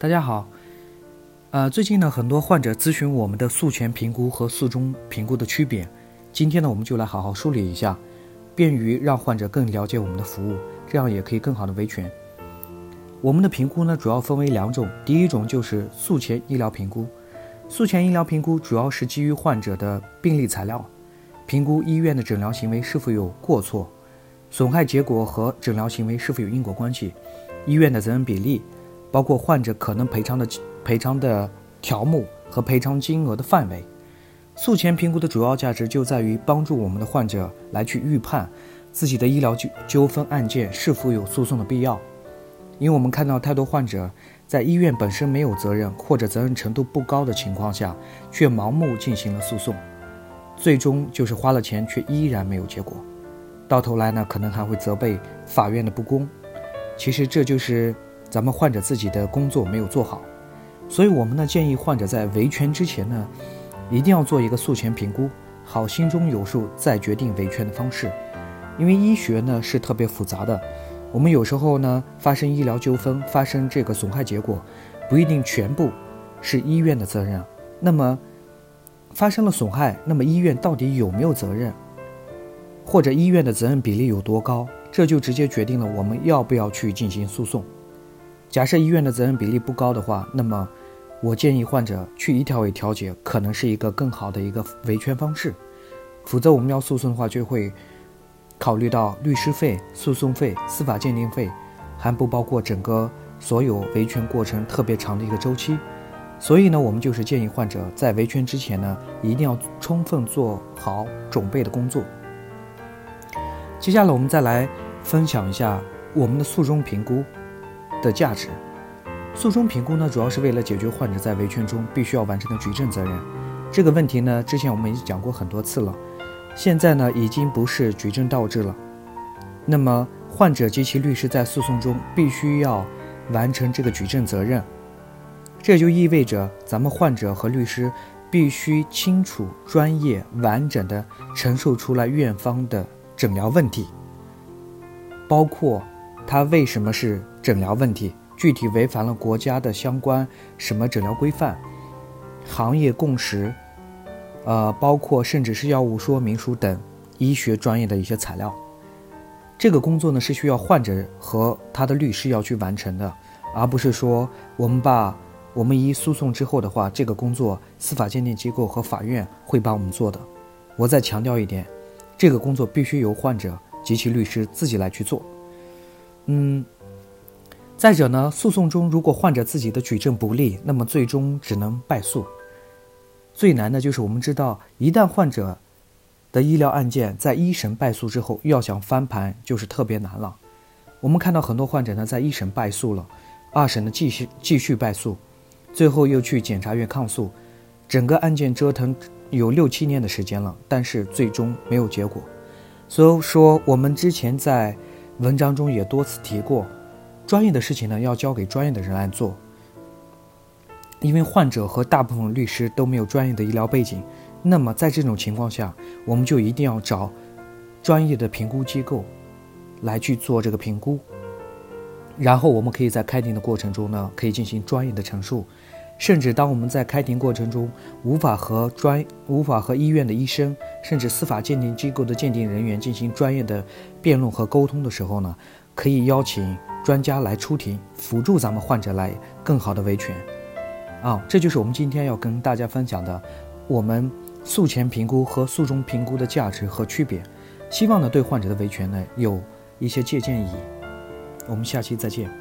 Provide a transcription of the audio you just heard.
大家好，呃，最近呢，很多患者咨询我们的术前评估和术中评估的区别。今天呢，我们就来好好梳理一下，便于让患者更了解我们的服务，这样也可以更好的维权。我们的评估呢，主要分为两种，第一种就是术前医疗评估。术前医疗评估主要是基于患者的病历材料，评估医院的诊疗行为是否有过错，损害结果和诊疗行为是否有因果关系，医院的责任比例。包括患者可能赔偿的赔偿的条目和赔偿金额的范围。术前评估的主要价值就在于帮助我们的患者来去预判自己的医疗纠纠纷案件是否有诉讼的必要。因为我们看到太多患者在医院本身没有责任或者责任程度不高的情况下，却盲目进行了诉讼，最终就是花了钱却依然没有结果，到头来呢可能还会责备法院的不公。其实这就是。咱们患者自己的工作没有做好，所以我们呢建议患者在维权之前呢，一定要做一个术前评估，好心中有数再决定维权的方式。因为医学呢是特别复杂的，我们有时候呢发生医疗纠纷，发生这个损害结果，不一定全部是医院的责任。那么发生了损害，那么医院到底有没有责任，或者医院的责任比例有多高，这就直接决定了我们要不要去进行诉讼。假设医院的责任比例不高的话，那么我建议患者去医调委调解，可能是一个更好的一个维权方式。否则我们要诉讼的话，就会考虑到律师费、诉讼费、司法鉴定费，还不包括整个所有维权过程特别长的一个周期。所以呢，我们就是建议患者在维权之前呢，一定要充分做好准备的工作。接下来我们再来分享一下我们的诉讼评估。的价值，诉讼评估呢，主要是为了解决患者在维权中必须要完成的举证责任。这个问题呢，之前我们已经讲过很多次了，现在呢，已经不是举证倒置了。那么，患者及其律师在诉讼中必须要完成这个举证责任，这就意味着咱们患者和律师必须清楚、专业、完整的陈述出来院方的诊疗问题，包括。它为什么是诊疗问题？具体违反了国家的相关什么诊疗规范、行业共识，呃，包括甚至是药物说明书等医学专业的一些材料。这个工作呢是需要患者和他的律师要去完成的，而不是说我们把我们一诉讼之后的话，这个工作司法鉴定机构和法院会帮我们做的。我再强调一点，这个工作必须由患者及其律师自己来去做。嗯，再者呢，诉讼中如果患者自己的举证不利，那么最终只能败诉。最难的就是我们知道，一旦患者的医疗案件在一审败诉之后，要想翻盘就是特别难了。我们看到很多患者呢，在一审败诉了，二审呢继续继续败诉，最后又去检察院抗诉，整个案件折腾有六七年的时间了，但是最终没有结果。所以说，我们之前在。文章中也多次提过，专业的事情呢要交给专业的人来做。因为患者和大部分律师都没有专业的医疗背景，那么在这种情况下，我们就一定要找专业的评估机构来去做这个评估。然后我们可以在开庭的过程中呢，可以进行专业的陈述。甚至当我们在开庭过程中无法和专无法和医院的医生，甚至司法鉴定机构的鉴定人员进行专业的辩论和沟通的时候呢，可以邀请专家来出庭，辅助咱们患者来更好的维权。啊，这就是我们今天要跟大家分享的，我们诉前评估和诉中评估的价值和区别，希望呢对患者的维权呢有一些借鉴意义。我们下期再见。